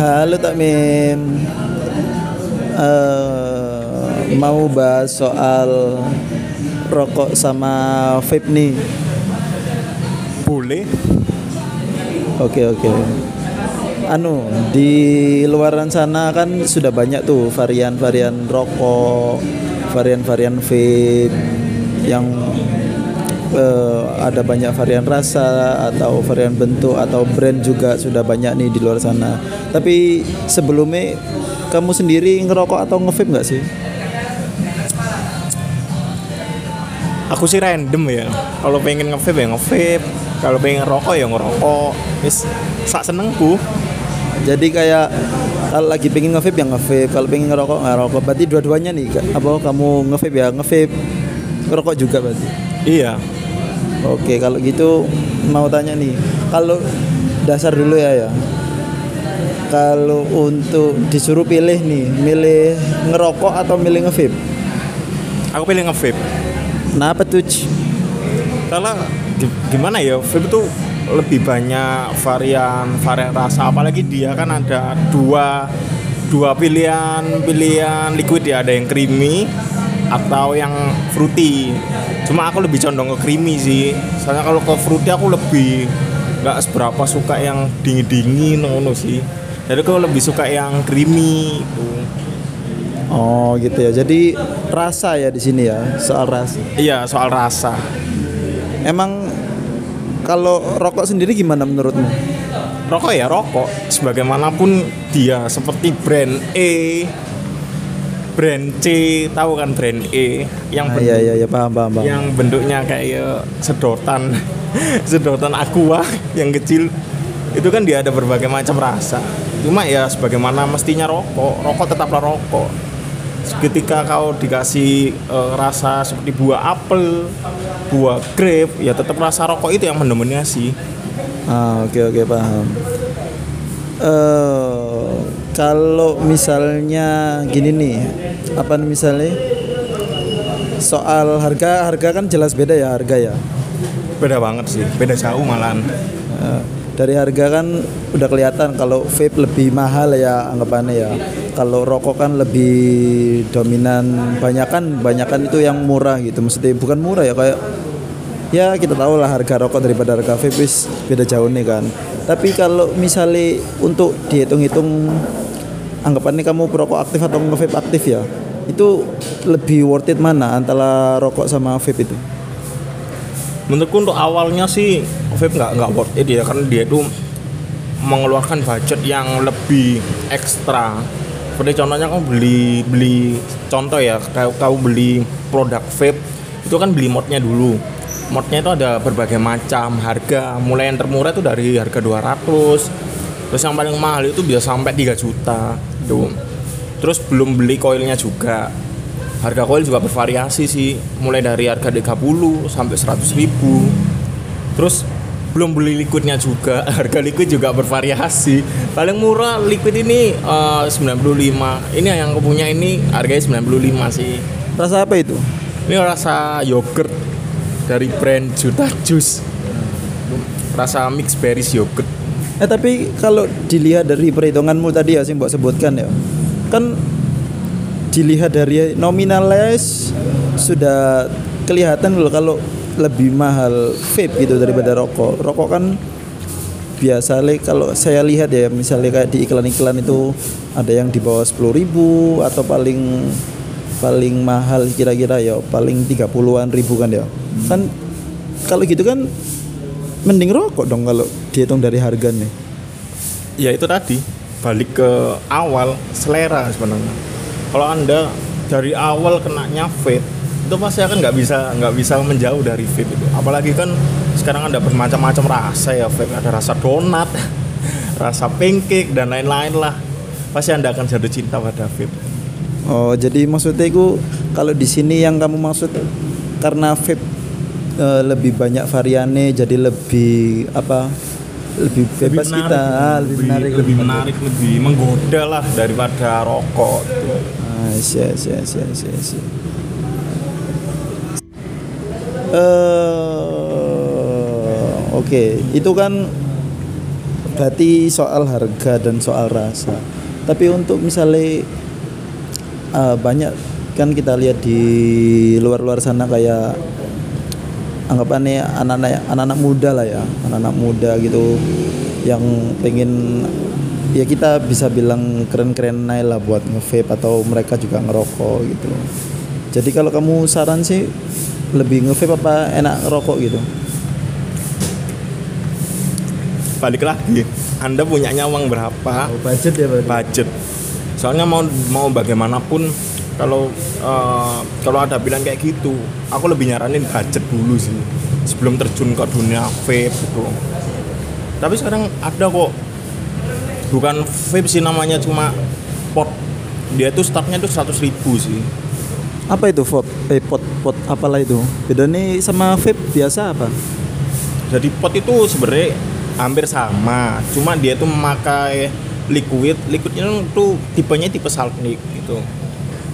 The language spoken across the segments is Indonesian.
Halo Tak Min. Eh, mau bahas soal rokok sama vape nih. Boleh. Oke oke. Anu di luaran sana kan sudah banyak tuh varian-varian rokok, varian-varian vape yang eh, ada banyak varian rasa atau varian bentuk atau brand juga sudah banyak nih di luar sana. Tapi sebelumnya kamu sendiri ngerokok atau nge-vape nggak sih? Aku sih random ya. Kalau pengen nge-vape ya nge-vape. Kalau pengen ngerokok ya ngerokok. Wis sak senengku. Jadi kayak kalau lagi pengen nge-vape ya nge-vape, kalau pengen ngerokok ngerokok. Berarti dua-duanya nih, apa kamu nge-vape ya nge-vape, ngerokok juga berarti. Iya. Oke, kalau gitu mau tanya nih, kalau dasar dulu ya ya. Kalau untuk disuruh pilih nih, milih ngerokok atau milih nge-vape? Aku pilih nge-vape. Kenapa tuh? Karena gi- gimana ya, vape itu lebih banyak varian varian rasa apalagi dia kan ada dua dua pilihan pilihan liquid ya ada yang creamy atau yang fruity cuma aku lebih condong ke creamy sih soalnya kalau ke fruity aku lebih nggak seberapa suka yang dingin dingin ngono sih jadi aku lebih suka yang creamy gitu. Oh gitu ya. Jadi rasa ya di sini ya, soal rasa. iya soal rasa Emang kalau rokok sendiri gimana menurutmu? rokok ya rokok sebagaimanapun dia seperti brand E brand C tahu kan brand E? Yang Ah, bentuk- iya iya iya paham paham paham. yang bentuknya kayak sedotan. Sedotan aqua yang kecil. Itu kan dia ada berbagai macam rasa. Cuma ya sebagaimana mestinya rokok. Rokok tetaplah rokok. Ketika kau dikasih eh, rasa seperti buah apel buah grape ya tetap rasa rokok itu yang mendominasi Ah oke oke paham. Eh kalau misalnya gini nih, apa nih misalnya soal harga harga kan jelas beda ya harga ya. beda banget sih beda jauh malahan Eh, dari harga kan udah kelihatan kalau vape lebih mahal ya anggapannya ya. Kalau rokok kan lebih dominan, banyakan banyakan itu yang murah gitu. Maksudnya bukan murah ya kayak ya kita tahu lah harga rokok daripada harga vape beda jauh nih kan. Tapi kalau misalnya untuk dihitung-hitung anggapannya kamu perokok aktif atau nge-vape aktif ya, itu lebih worth it mana antara rokok sama vape itu? menurutku untuk awalnya sih vape nggak nggak worth it ya karena dia itu mengeluarkan budget yang lebih ekstra. Seperti contohnya kamu beli beli contoh ya kayak kau beli produk vape itu kan beli modnya dulu. Modnya itu ada berbagai macam harga mulai yang termurah itu dari harga 200 terus yang paling mahal itu bisa sampai 3 juta tuh terus belum beli koilnya juga. Harga koil juga bervariasi sih. Mulai dari harga 30 sampai 100 ribu. Terus belum beli liquidnya juga. Harga liquid juga bervariasi. Paling murah liquid ini eh, 95 ini yang aku punya ini harganya 95 sih. Rasa apa itu? ini rasa yogurt dari brand Juta Juice. Rasa mix berries yogurt Eh tapi kalau dilihat dari perhitunganmu tadi ya sih mbak sebutkan ya, kan dilihat dari nominalnya s- sudah kelihatan loh kalau lebih mahal vape gitu daripada rokok. Rokok kan biasa kalau saya lihat ya misalnya kayak di iklan-iklan itu ada yang di bawah 10.000 ribu atau paling paling mahal kira-kira ya paling 30-an ribu kan ya. Kan kalau gitu kan mending rokok dong kalau dihitung dari harganya. ya itu tadi. Balik ke awal selera sebenarnya. Kalau anda dari awal kenanya vape itu pasti akan nggak bisa nggak bisa menjauh dari vape itu. Apalagi kan sekarang ada bermacam-macam rasa ya vape ada rasa donat rasa pancake dan lain-lain lah. Pasti anda akan jatuh cinta pada vape Oh, jadi maksudnya itu kalau di sini yang kamu maksud karena vape eh, lebih banyak variannya jadi lebih apa? Lebih bebas menarik, kita, ah, lebih, menarik, lebih menarik lebih menggoda lah daripada rokok Ah, iya, iya, iya, iya, iya. Eh, oke, itu kan mendebati soal harga dan soal rasa. Tapi untuk misalnya uh, banyak kan kita lihat di luar-luar sana kayak anggapannya anak-anak anak-anak muda lah ya, anak-anak muda gitu yang pengen ya kita bisa bilang keren-keren naik lah buat nge-vape atau mereka juga ngerokok gitu. Jadi kalau kamu saran sih lebih nge-vape apa enak ngerokok gitu? balik lagi anda punya uang berapa budget ya berarti. budget soalnya mau mau bagaimanapun kalau uh, kalau ada bilang kayak gitu aku lebih nyaranin budget dulu sih. Sebelum terjun ke dunia vape gitu. Tapi sekarang ada kok. Bukan vape sih namanya cuma pot. Dia tuh startnya tuh 100 ribu sih. Apa itu vape? Eh, pot pot apalah itu? Bedanya sama vape biasa apa? jadi pot itu sebenarnya hampir sama. Cuma dia tuh memakai liquid. Liquidnya tuh tipenya tipe saltnik gitu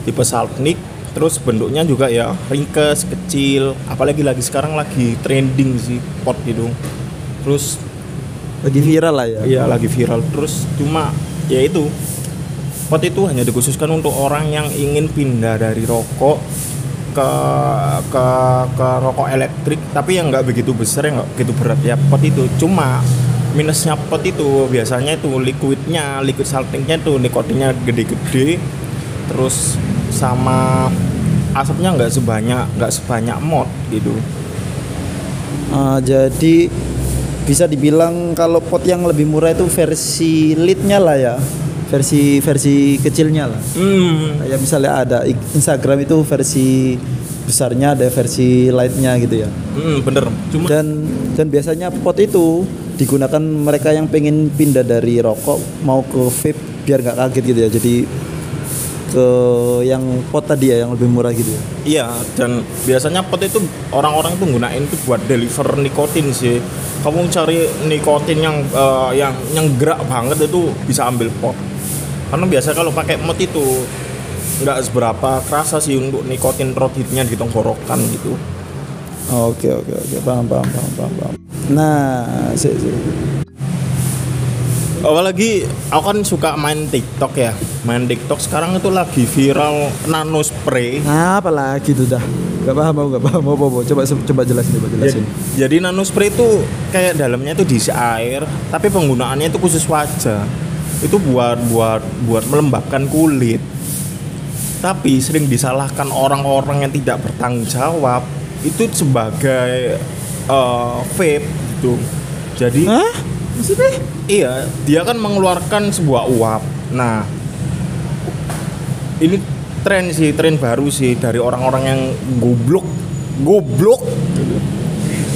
tipe saltnik terus bentuknya juga ya ringkes kecil apalagi lagi sekarang lagi trending sih pot gitu. Terus Lagi viral lah ya. Iya lagi viral. Terus cuma ya itu pot itu hanya dikhususkan untuk orang yang ingin pindah dari rokok ke ke ke rokok elektrik tapi yang nggak begitu besar yang nggak begitu berat ya pot itu. Cuma minusnya pot itu biasanya itu liquidnya liquid saltingnya tuh nikotinnya gede-gede terus sama asapnya nggak sebanyak nggak sebanyak mod gitu Ah, jadi bisa dibilang kalau pot yang lebih murah itu versi leadnya lah ya. Versi versi kecilnya lah. hmm Kayak misalnya ada Instagram itu versi besarnya ada versi lightnya gitu ya. hmm, bener cuma Dan dan biasanya pot itu digunakan mereka yang pengen pindah dari rokok mau ke vape biar nggak kaget gitu ya. Jadi ke yang pot tadi ya yang lebih murah gitu ya. Iya, dan biasanya pot itu orang-orang itu gunain itu buat deliver nikotin sih. Kamu cari nikotin yang eh, yang yang gerak banget itu bisa ambil pot. Karena biasa kalau pakai pot itu nggak seberapa kerasa sih untuk nikotin rohitnya di tenggorokan gitu. Oke oke oke paham paham paham paham. paham. Nah, si, si. Apalagi aku kan suka main TikTok ya. Main TikTok sekarang itu lagi viral nano spray. Nah, apa lagi tuh dah? Gak paham aku gak paham apa apa. Coba coba jelasin coba Jadi, jelasin. jadi nano spray itu kayak dalamnya itu diisi air, tapi penggunaannya itu khusus wajah. Itu buat buat buat melembabkan kulit. Tapi sering disalahkan orang-orang yang tidak bertanggung jawab itu sebagai eh, vape gitu. Jadi Hah? Maksudnya? Iya, dia kan mengeluarkan sebuah uap. Nah, ini tren sih, tren baru sih dari orang-orang yang goblok, goblok,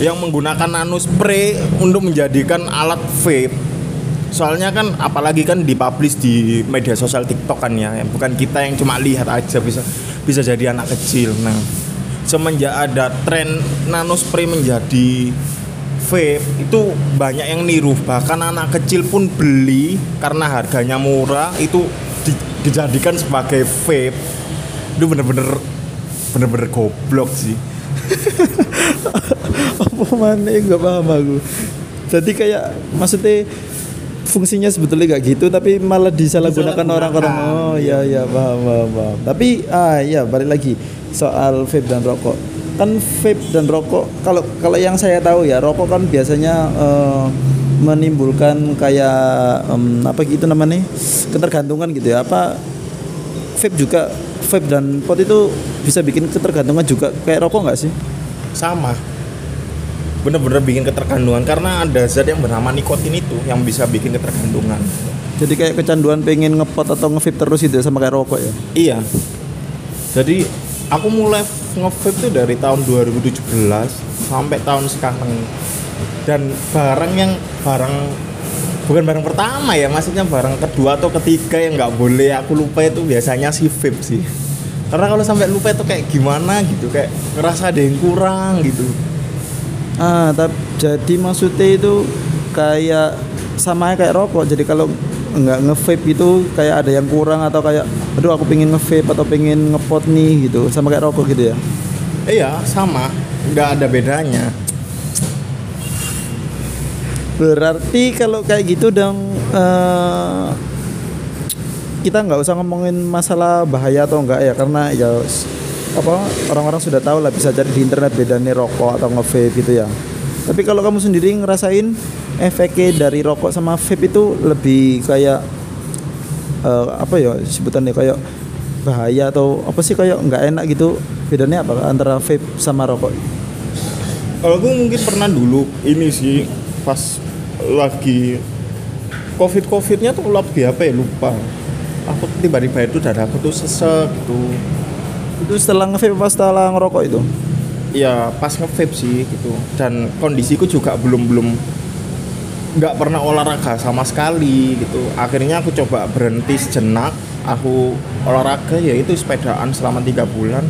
yang menggunakan nano spray untuk menjadikan alat vape. Soalnya kan, apalagi kan dipublish di media sosial TikTok kan ya, bukan kita yang cuma lihat aja bisa bisa jadi anak kecil. Nah, semenjak ada tren nano spray menjadi vape itu banyak yang niru bahkan anak kecil pun beli karena harganya murah itu di- dijadikan sebagai vape itu bener-bener bener-bener goblok sih apa mana gak paham aku. Jadi kayak maksudnya fungsinya sebetulnya gak gitu tapi malah disalahgunakan orang-orang. Oh iya iya paham paham paham. Tapi ah iya balik lagi soal vape dan rokok. Kan vape dan rokok kalau kalau yang saya tahu ya rokok kan biasanya eh, menimbulkan kayak em, apa gitu namanya ketergantungan gitu ya apa vape juga vape dan pot itu bisa bikin ketergantungan juga kayak rokok nggak sih? sama bener-bener bikin ketergantungan karena ada zat yang bernama nikotin itu yang bisa bikin ketergantungan Jadi kayak kecanduan pengen ngepot atau nge-vape terus itu ya, sama kayak rokok ya. Iya. Jadi aku mulai nge-vape tuh dari tahun 2017 sampai tahun sekarang. Dan barang yang barang bukan barang pertama ya, maksudnya barang kedua atau ketiga yang nggak boleh aku lupa itu biasanya si vape sih. Karena kalau sampai lupa itu kayak gimana gitu, kayak ngerasa ada yang kurang gitu. Ah, tapi jadi maksudnya itu kayak sama kayak rokok. Jadi kalau nggak nge-vape itu kayak ada yang kurang atau kayak aduh aku pengen nge-vape atau pengen ngepot nih gitu sama kayak rokok gitu ya. Iya, sama, nggak ada bedanya. Berarti kalau kayak gitu dong eh, kita nggak usah ngomongin masalah bahaya atau enggak ya karena ya apa orang-orang sudah tahu lah bisa cari di internet bedanya rokok atau nge-vape gitu ya. Tapi kalau kamu sendiri ngerasain efeknya dari rokok sama vape itu lebih kayak eh, apa ya sebutannya kayak bahaya atau apa sih kayak nggak enak gitu bedanya apa antara vape sama rokok Kalau aku mungkin pernah dulu ini sih pas lagi covid covidnya tuh lagi apa ya lupa. Aku tiba-tiba itu dada aku tuh sesek gitu. itu setelah nge-vape apa setelah ngerokok itu Ya pas nge-vape sih gitu. Dan kondisiku juga belum belum nggak pernah olahraga sama sekali gitu. Akhirnya aku coba berhenti sejenak. Aku olahraga ya itu sepedaan selama tiga bulan.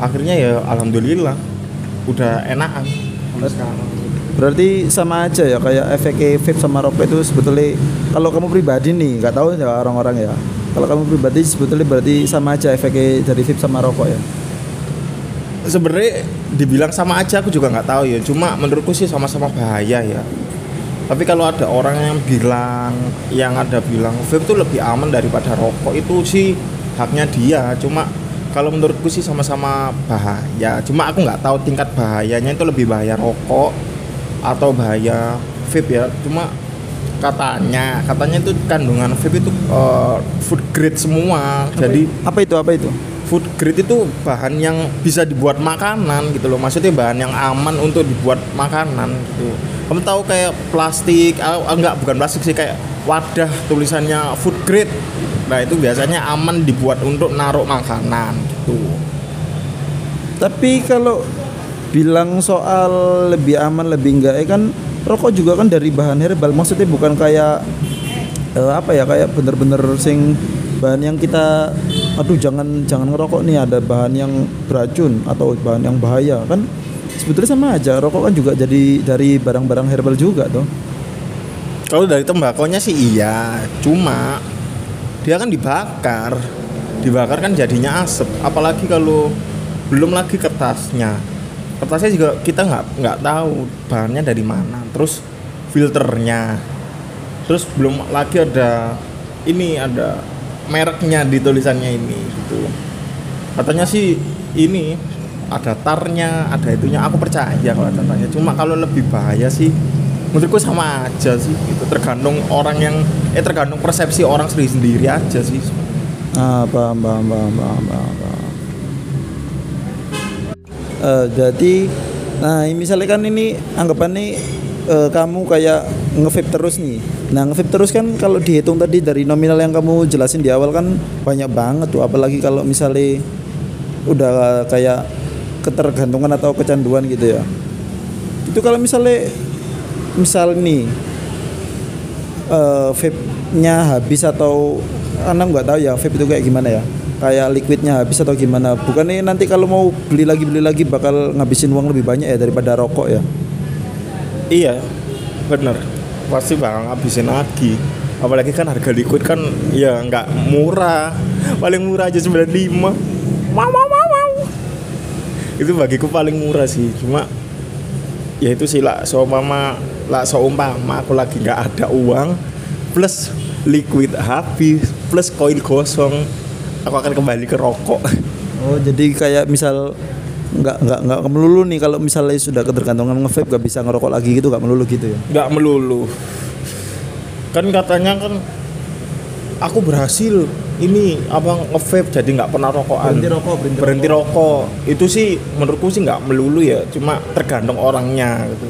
Akhirnya ya alhamdulillah udah enakan sampai sekarang. Berarti sama aja ya kayak efeknya vape sama rokok itu sebetulnya kalau kamu pribadi nih nggak tahu ya orang-orang ya. Kalau kamu pribadi sebetulnya berarti sama aja efeknya dari vape sama rokok ya. sebenarnya dibilang sama aja aku juga nggak tahu ya cuma menurutku sih sama-sama bahaya ya tapi kalau ada orang yang bilang yang ada bilang vape itu lebih aman daripada rokok itu sih haknya dia. Cuma kalau menurutku sih sama-sama bahaya. Cuma aku nggak tahu tingkat bahayanya itu lebih bahaya rokok atau bahaya vape ya. Cuma katanya. Katanya itu kandungan vape itu eh, food grade semua. Jadi Apa itu? Apa itu? food grade itu bahan yang bisa dibuat makanan gitu loh. Maksudnya bahan yang aman untuk dibuat makanan gitu. Kamu tahu kayak plastik ah, enggak bukan plastik sih kayak wadah tulisannya food grade. Nah itu biasanya aman dibuat untuk naruh makanan gitu. Tapi kalau bilang soal lebih aman lebih enggak ya kan rokok juga kan dari bahan herbal. Maksudnya bukan kayak eh, apa ya kayak bener-bener sing bahan yang kita aduh jangan jangan ngerokok nih. Ada bahan yang beracun atau bahan yang bahaya kan? Sebetulnya sama aja. Rokok kan juga jadi dari barang-barang herbal juga tuh kalau dari tembakonya sih iya. Cuma dia kan dibakar. Dibakar kan jadinya asap. Apalagi kalau belum lagi kertasnya kertasnya juga kita nggak nggak tahu bahannya dari mana. Terus filternya. Terus belum lagi ada ini ada mereknya di tulisannya ini gitu. Katanya sih ini ada tarnya ada itunya. Aku percaya kalau ada tarnya. Cuma kalau lebih bahaya sih menurutku sama aja sih gitu. Tergantung orang yang eh tergantung persepsi orang sendiri sendiri aja sih. Ah paham paham paham, paham. Eh, jadi nah misalnya kan ini anggapan nih eh, kamu kayak nge-vape terus nih. Nah nge-vape terus kan kalau dihitung tadi dari nominal yang kamu jelasin di awal kan banyak banget tuh. Apalagi kalau misalnya udah kayak ketergantungan atau kecanduan gitu ya. Itu kalau misalnya misal nih eh vape-nya habis atau anda nggak tahu ya vape itu kayak gimana ya kayak liquidnya habis atau gimana. Bukannya nanti kalau mau beli lagi beli lagi bakal ngabisin uang lebih banyak ya daripada rokok ya? Iya bener. Pasti bakal ngabisin lagi. Apalagi kan harga liquid kan ya nggak murah. Paling murah aja 95 wow wow wow wow itu bagiku paling murah sih. Cuma ya itu sih lah seumpama lah seumpama aku lagi nggak ada uang. Plus liquid habis plus koin kosong aku akan kembali ke rokok. Oh jadi kayak misal nggak nggak nggak melulu nih kalau misalnya sudah ketergantungan nge-vape gak bisa ngerokok lagi gitu nggak melulu gitu ya? Nggak melulu. Kan katanya kan aku berhasil ini apa nge-vape jadi nggak pernah rokokan. Berhenti rokok, berhenti berhenti rokok. Itu sih menurutku sih nggak melulu ya cuma tergantung orangnya gitu.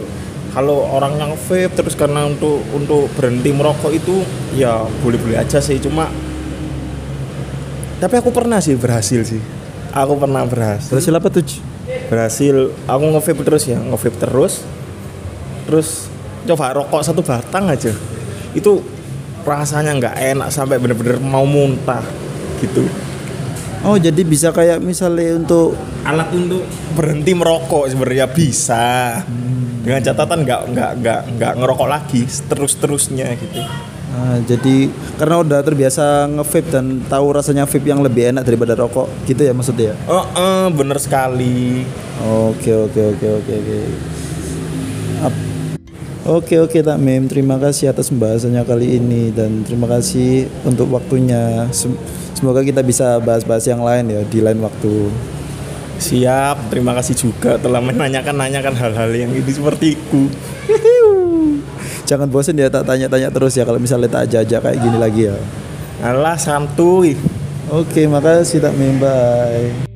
Kalau orang yang vape terus karena untuk untuk berhenti merokok itu ya boleh-boleh aja sih cuma tapi aku pernah sih berhasil sih. Aku pernah berhasil. Berhasil apa tuh berhasil. Aku nge-vape terus ya nge-vape terus. Terus coba rokok satu batang aja. Itu rasanya nggak enak sampai bener-bener mau muntah gitu. Oh jadi bisa kayak misalnya untuk alat untuk berhenti merokok sebenarnya bisa. Dengan catatan nggak nggak nggak nggak ngerokok lagi terus terusnya gitu Nah, jadi karena udah terbiasa nge-vape dan tahu rasanya vape yang lebih enak daripada rokok gitu ya maksudnya ya? Oh eh, bener sekali. Oke oke oke oke oke. Oke oke tak mem terima kasih atas pembahasannya kali ini dan terima kasih untuk waktunya. Sem- semoga kita bisa bahas-bahas yang lain ya di lain waktu. Siap, terima kasih juga telah menanyakan-nanyakan hal-hal yang ini sepertiku. jangan bosan ya tak tanya-tanya terus ya kalau misalnya tak aja kayak gini lagi ya. Alah santuy. oke makasih tak mem bye